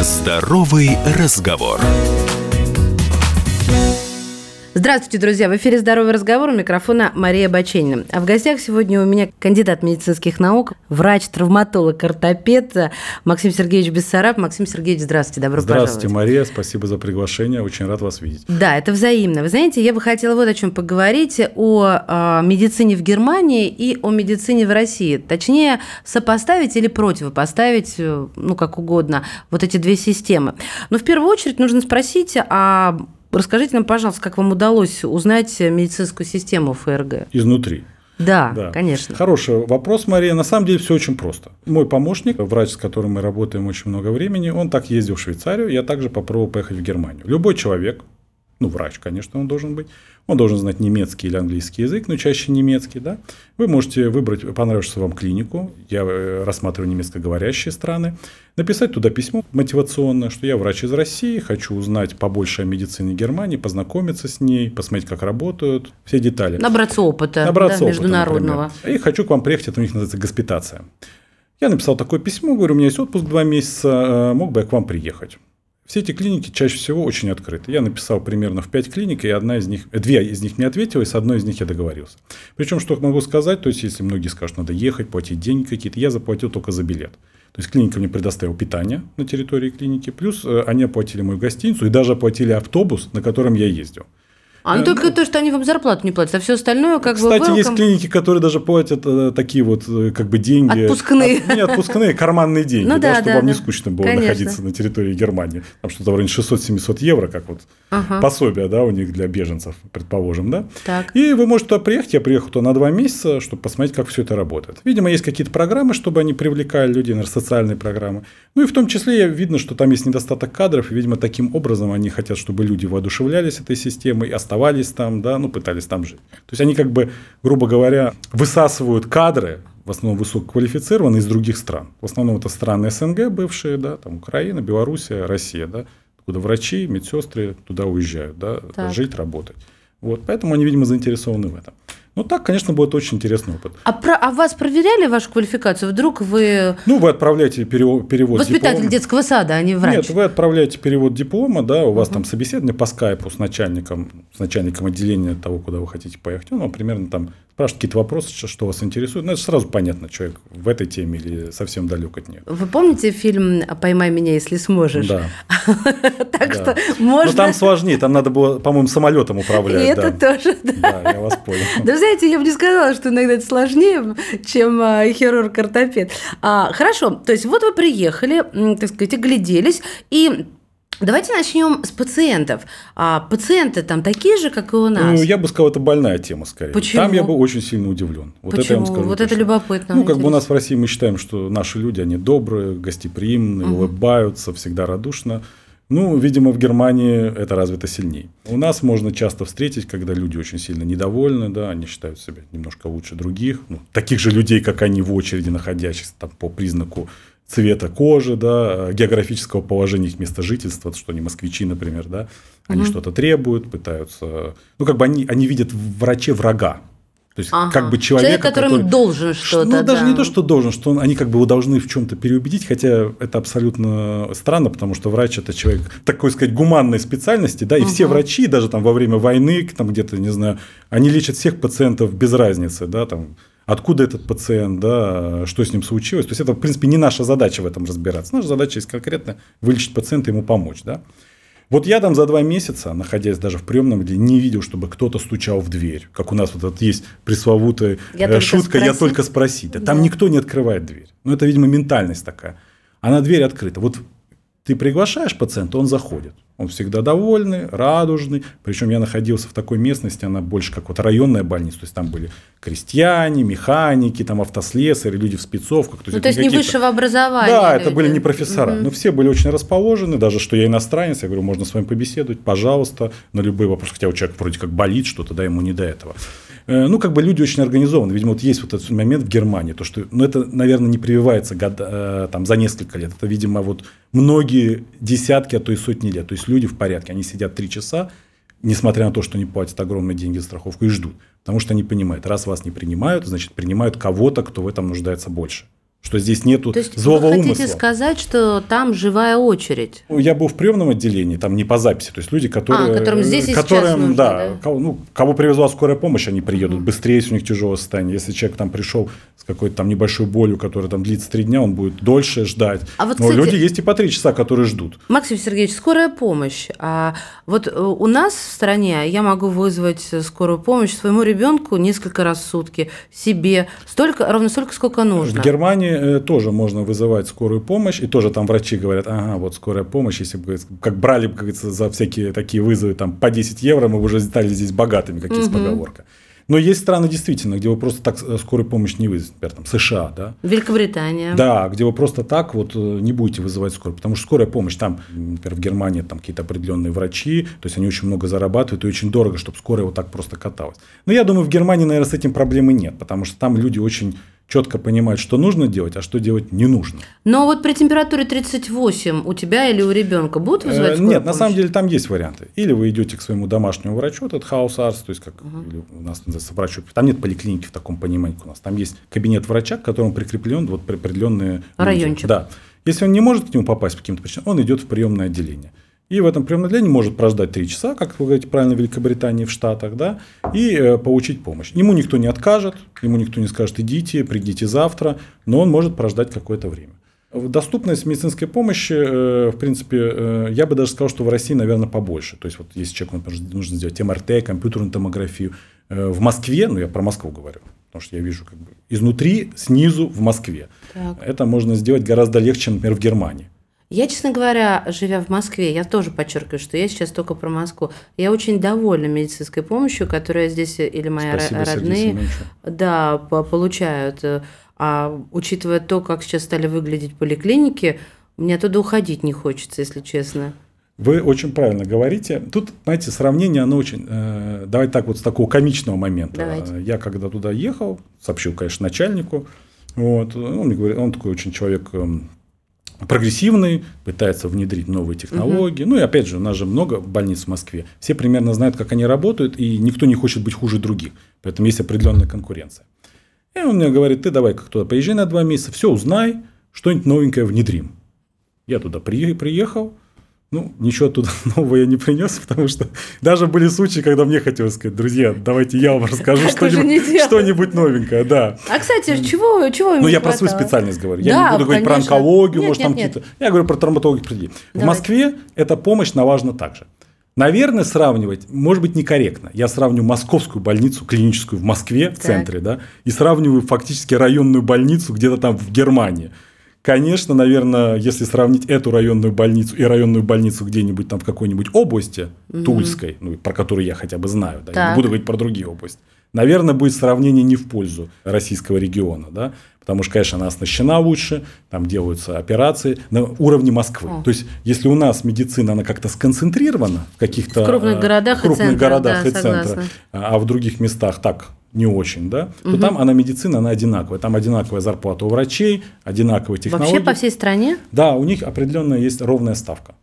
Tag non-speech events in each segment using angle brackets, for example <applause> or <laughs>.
Здоровый разговор. Здравствуйте, друзья! В эфире «Здоровый разговор» у микрофона Мария Баченина. А в гостях сегодня у меня кандидат медицинских наук, врач-травматолог, ортопед Максим Сергеевич Бессараб. Максим Сергеевич, здравствуйте, добро здравствуйте, пожаловать. Мария, спасибо за приглашение, очень рад вас видеть. Да, это взаимно. Вы знаете, я бы хотела вот о чем поговорить, о, о медицине в Германии и о медицине в России. Точнее, сопоставить или противопоставить, э, ну, как угодно, вот эти две системы. Но в первую очередь нужно спросить, а Расскажите нам, пожалуйста, как вам удалось узнать медицинскую систему ФРГ? Изнутри. Да, да, конечно. Хороший вопрос, Мария. На самом деле все очень просто. Мой помощник, врач, с которым мы работаем очень много времени, он так ездил в Швейцарию, я также попробовал поехать в Германию. Любой человек, ну, врач, конечно, он должен быть, он должен знать немецкий или английский язык, но чаще немецкий, да. Вы можете выбрать понравившуюся вам клинику, я э, рассматриваю немецкоговорящие страны, написать туда письмо мотивационное, что я врач из России, хочу узнать побольше о медицине Германии, познакомиться с ней, посмотреть, как работают, все детали. Набраться опыта, Набраться да, опыта международного. Например. И хочу к вам приехать, это у них называется госпитация. Я написал такое письмо, говорю, у меня есть отпуск два месяца, э, мог бы я к вам приехать. Все эти клиники чаще всего очень открыты. Я написал примерно в 5 клиник, и одна из них, две из них не ответила, и с одной из них я договорился. Причем, что могу сказать, то есть, если многие скажут, надо ехать, платить деньги какие-то, я заплатил только за билет. То есть, клиника мне предоставила питание на территории клиники, плюс э, они оплатили мою гостиницу и даже оплатили автобус, на котором я ездил. А ну только то, что они вам зарплату не платят, а все остальное как Кстати, бы Кстати, есть клиники, которые даже платят э, такие вот э, как бы деньги. Отпускные. От, не отпускные, карманные деньги, ну, да, да, чтобы да, вам да. не скучно было Конечно. находиться на территории Германии. Там что-то в районе 600-700 евро, как вот ага. пособие, да, у них для беженцев, предположим, да. Так. И вы можете туда приехать, я приехал туда на два месяца, чтобы посмотреть, как все это работает. Видимо, есть какие-то программы, чтобы они привлекали людей, наверное, социальные программы. Ну и в том числе видно, что там есть недостаток кадров, и, видимо, таким образом они хотят, чтобы люди воодушевлялись этой системой, оставались там, да, ну, пытались там жить. То есть они как бы, грубо говоря, высасывают кадры, в основном высококвалифицированные из других стран. В основном это страны СНГ бывшие, да, там Украина, Белоруссия, Россия, да, куда врачи, медсестры туда уезжают, да, так. жить, работать. Вот, поэтому они, видимо, заинтересованы в этом. Ну, так, конечно, будет очень интересный опыт. А, про, а вас проверяли вашу квалификацию? Вдруг вы... Ну, вы отправляете перевод, перевод Воспитатель диплома. детского сада, а не врач. Нет, вы отправляете перевод диплома, да, у вас угу. там собеседование по скайпу с начальником, с начальником отделения того, куда вы хотите поехать. Он вам примерно там спрашивает какие-то вопросы, что вас интересует. Ну, это сразу понятно, человек в этой теме или совсем далек от нее. Вы помните фильм «Поймай меня, если сможешь»? Да. <laughs> Так что можно... Но там сложнее, там надо было, по-моему, самолетом управлять. И это тоже, да. Да, я вас понял. <laughs> Да, знаете, я бы не сказала, что иногда это сложнее, чем а, хирург-ортопед. А, хорошо, то есть вот вы приехали, так сказать, огляделись, и Давайте начнем с пациентов. А пациенты там такие же, как и у нас? Ну, я бы сказал, это больная тема скорее. Почему? Там я бы очень сильно удивлен. Вот Почему? это я вам скажу. Вот точно. это любопытно. Ну, как бы у нас в России мы считаем, что наши люди, они добрые, гостеприимные, угу. улыбаются, всегда радушно. Ну, видимо, в Германии это развито сильнее. У нас можно часто встретить, когда люди очень сильно недовольны, да, они считают себя немножко лучше других, ну, таких же людей, как они в очереди находящихся там, по признаку цвета кожи, да, географического положения их места жительства, что они москвичи, например, да, они угу. что-то требуют, пытаются, ну, как бы они, они видят в враче врага, то есть, ага. как бы человек, человек которым который, должен что-то. Ну, да. даже не то, что должен, что он, они как бы его должны в чем-то переубедить, хотя это абсолютно странно, потому что врач это человек такой сказать гуманной специальности, да, и угу. все врачи даже там во время войны, там где-то не знаю, они лечат всех пациентов без разницы, да, там откуда этот пациент, да, что с ним случилось. То есть это, в принципе, не наша задача в этом разбираться. Наша задача есть конкретно вылечить пациента, ему помочь. Да? Вот я там за два месяца, находясь даже в приемном, где не видел, чтобы кто-то стучал в дверь. Как у нас вот этот есть пресловутая я э, шутка «я только спросить». Да. Там никто не открывает дверь. Ну, это, видимо, ментальность такая. А на дверь открыта. Вот ты приглашаешь пациента, он заходит. Он всегда довольный, радужный. Причем я находился в такой местности, она больше как вот районная больница. То есть там были крестьяне, механики, там автослесари, люди в спецовках. То есть, ну, то есть не высшего образования. Да, люди. это были не профессора. Угу. Но все были очень расположены. Даже что я иностранец, я говорю, можно с вами побеседовать, пожалуйста, на любые вопросы. Хотя у человека вроде как болит что-то, да, ему не до этого. Э, ну, как бы люди очень организованы. Видимо, вот есть вот этот момент в Германии, то, что, ну, это, наверное, не прививается год, э, там, за несколько лет. Это, видимо, вот многие десятки, а то и сотни лет. То есть люди в порядке, они сидят три часа, несмотря на то, что они платят огромные деньги за страховку, и ждут. Потому что они понимают, раз вас не принимают, значит, принимают кого-то, кто в этом нуждается больше. Что здесь нету То есть злого вы хотите умысла. сказать, что там живая очередь? Я был в приемном отделении, там не по записи, то есть люди, которые... А, которым здесь и которым, нужно, да, да? Кого, ну, кого привезла скорая помощь, они приедут быстрее, если у них тяжелое состояние. Если человек там пришел с какой-то там небольшой болью, которая там длится три дня, он будет дольше ждать. А вот, Но кстати- люди есть и по три часа, которые ждут. Максим Сергеевич, скорая помощь. А вот э, у нас в стране я могу вызвать скорую помощь своему ребенку несколько раз в сутки, себе столько, ровно столько, сколько нужно. В Германии э, тоже можно вызывать скорую помощь, и тоже там врачи говорят, ага, вот скорая помощь, если бы, как брали, бы, как говорится, за всякие такие вызовы там по 10 евро, мы бы уже стали здесь богатыми, как есть поговорка. Но есть страны действительно, где вы просто так э, скорую помощь не вызовете, например, там США, да, Великобритания. Да, где вы просто так вот э, не будете вызывать скорую, потому что скорая помощь там, например, в Германии там какие-то определенные врачи, то есть они очень много зарабатывают и очень дорого, чтобы скорая вот так просто каталась. Но я думаю, в Германии, наверное, с этим проблемы нет, потому что там люди очень четко понимают, что нужно делать, а что делать не нужно. Но вот при температуре 38 у тебя или у ребенка будут вызывать Э, скорую Нет, на помощь? самом деле там есть варианты. Или вы идете к своему домашнему врачу, этот Hausarzt, то есть как или у нас называется врач, там нет поликлиники в таком понимании, у нас. Там есть кабинет врача, к которому прикреплен вот определенные люди. Райончик. Да. Если он не может к нему попасть по каким-то причинам, он идет в приемное отделение. И в этом приемном отделении может прождать 3 часа, как вы говорите правильно, в Великобритании, в Штатах, да, и э, получить помощь. Ему никто не откажет, ему никто не скажет, идите, придите завтра, но он может прождать какое-то время. Доступность медицинской помощи, э, в принципе, э, я бы даже сказал, что в России, наверное, побольше. То есть, вот если человеку например, нужно сделать МРТ, компьютерную томографию, э, в Москве, ну я про Москву говорю, потому что я вижу как бы изнутри, снизу в Москве. Так. Это можно сделать гораздо легче, чем, например, в Германии. Я, честно говоря, живя в Москве, я тоже подчеркиваю, что я сейчас только про Москву. Я очень довольна медицинской помощью, которая здесь или мои Спасибо, родные да, по- получают. А учитывая то, как сейчас стали выглядеть поликлиники, мне оттуда уходить не хочется, если честно. Вы очень правильно говорите. Тут, знаете, сравнение, оно очень... Э, давайте так вот с такого комичного момента. Давайте. Э, Я когда туда ехал, сообщил, конечно, начальнику. Вот, он мне говорит, он такой очень человек эм, прогрессивный, пытается внедрить новые технологии. Ну и опять же, у нас же много больниц в Москве. Все примерно знают, как они работают, и никто не хочет быть хуже других. Поэтому есть определенная конкуренция. И он мне говорит, ты давай как туда поезжай на два месяца, все узнай, что-нибудь новенькое внедрим. Я туда при- приехал, ну, ничего оттуда <laughs> нового я не принес, потому что даже были случаи, когда мне хотелось сказать, друзья, давайте я вам расскажу что-нибудь, что-нибудь новенькое, да. А, кстати, чего, чего Ну, я про свою специальность говорю. Я не буду говорить про онкологию, может, там какие-то. Я говорю про травматологию. В. Москве эта помощь налажена также. Наверное, сравнивать, может быть, некорректно. Я сравню московскую больницу клиническую в Москве, в Так. центре, да, и сравниваю фактически районную больницу где-то там в Германии. Конечно, наверное, если сравнить эту районную больницу и районную больницу где-нибудь там в какой-нибудь области, Тульской, ну, про которую я хотя бы знаю, да, я Так. не буду говорить про другие области, наверное, будет сравнение не в пользу российского региона, да, потому что, конечно, она оснащена лучше, там делаются операции на уровне Москвы. О. То есть, если у нас медицина, она как-то сконцентрирована в каких-то В крупных э, городах в и крупных центрах, городах да, и центрах, а в других местах так не очень, да, то там она медицина, она одинаковая. Там одинаковая зарплата у врачей, одинаковые технологии. Вообще по всей стране? Да, у них определенная есть ровная ставка.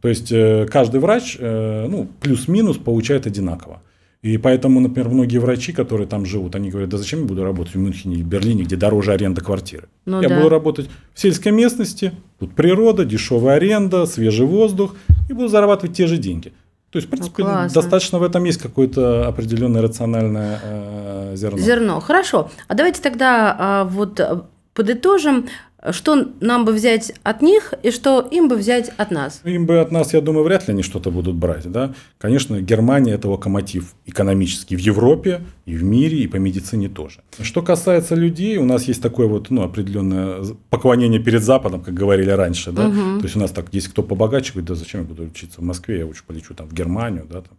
То есть э, каждый врач, э, ну, плюс-минус получает одинаково. И поэтому, например, многие врачи, которые там живут, они говорят, да зачем я буду работать в Мюнхене или Берлине, где дороже аренда квартиры? Ну я да. буду работать в сельской местности, тут природа, дешевая аренда, свежий воздух, и буду зарабатывать те же деньги. То есть, в принципе, Ну, классно. достаточно в этом есть какое-то определенное рациональное э, зерно. Зерно. Хорошо. А давайте тогда а, вот а, подытожим, что нам бы взять от них и что им бы взять от нас. Им бы от нас, я думаю, вряд ли они что-то будут брать. Да? Конечно, Германия – это локомотив экономический в Европе и в мире, и по медицине тоже. Что касается людей, у нас есть такое вот ну, определенное поклонение перед Западом, как говорили раньше. Да? То есть у нас так, есть кто побогаче, говорит, да зачем я буду учиться в Москве, я лучше полечу там, в Германию. Да, там.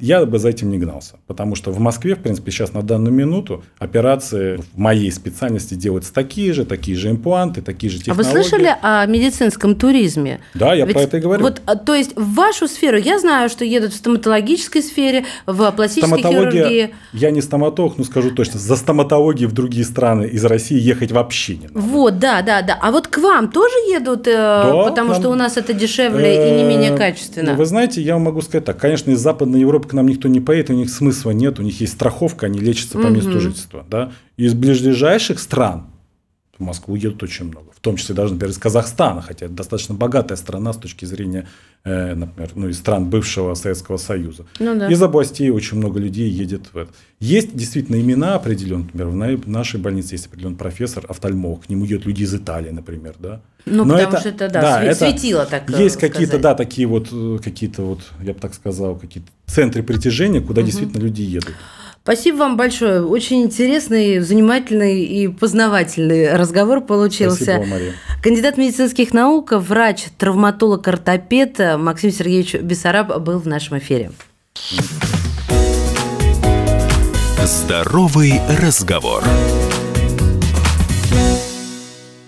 Я бы за этим не гнался, потому что в Москве, в принципе, сейчас на данную минуту операции в моей специальности делаются такие же, такие же импланты, такие же А технологии. вы слышали о медицинском туризме? Да, я Ведь про это и говорю. Вот, а, то есть в вашу сферу я знаю, что едут в стоматологической сфере, в пластической хирургии. Я не стоматолог, но скажу точно, за стоматологией в другие страны из России ехать вообще не надо. Вот, да, да, да. А вот к вам тоже едут, э, потому к нам- что у нас это дешевле и не менее Э, качественно. Вы знаете, я могу сказать так. Конечно, из Западной Европы к нам никто не поедет, у них смысла нет, у них есть страховка, они лечатся по месту жительства. Да? Из ближайших стран в Москву едут очень много. В том числе даже, например, из Казахстана, хотя это достаточно богатая страна с точки зрения, э, например, ну, из стран бывшего Советского Союза. Ну, да. Из областей очень много людей едет в это. Есть действительно имена определенные, например, в нашей больнице есть определенный профессор, офтальмолог, к нему едут люди из Италии, например, да. Ну, Но потому это, что это, да, да это светило так Есть какие-то, да, такие вот, э, какие-то вот, я бы так сказал, какие-то центры притяжения, куда угу. действительно люди едут. Спасибо вам большое. Очень интересный, занимательный и познавательный разговор получился. Спасибо, Мария. Кандидат медицинских наук, врач, травматолог, ортопед Максим Сергеевич Бессараб был в нашем эфире. Здоровый разговор.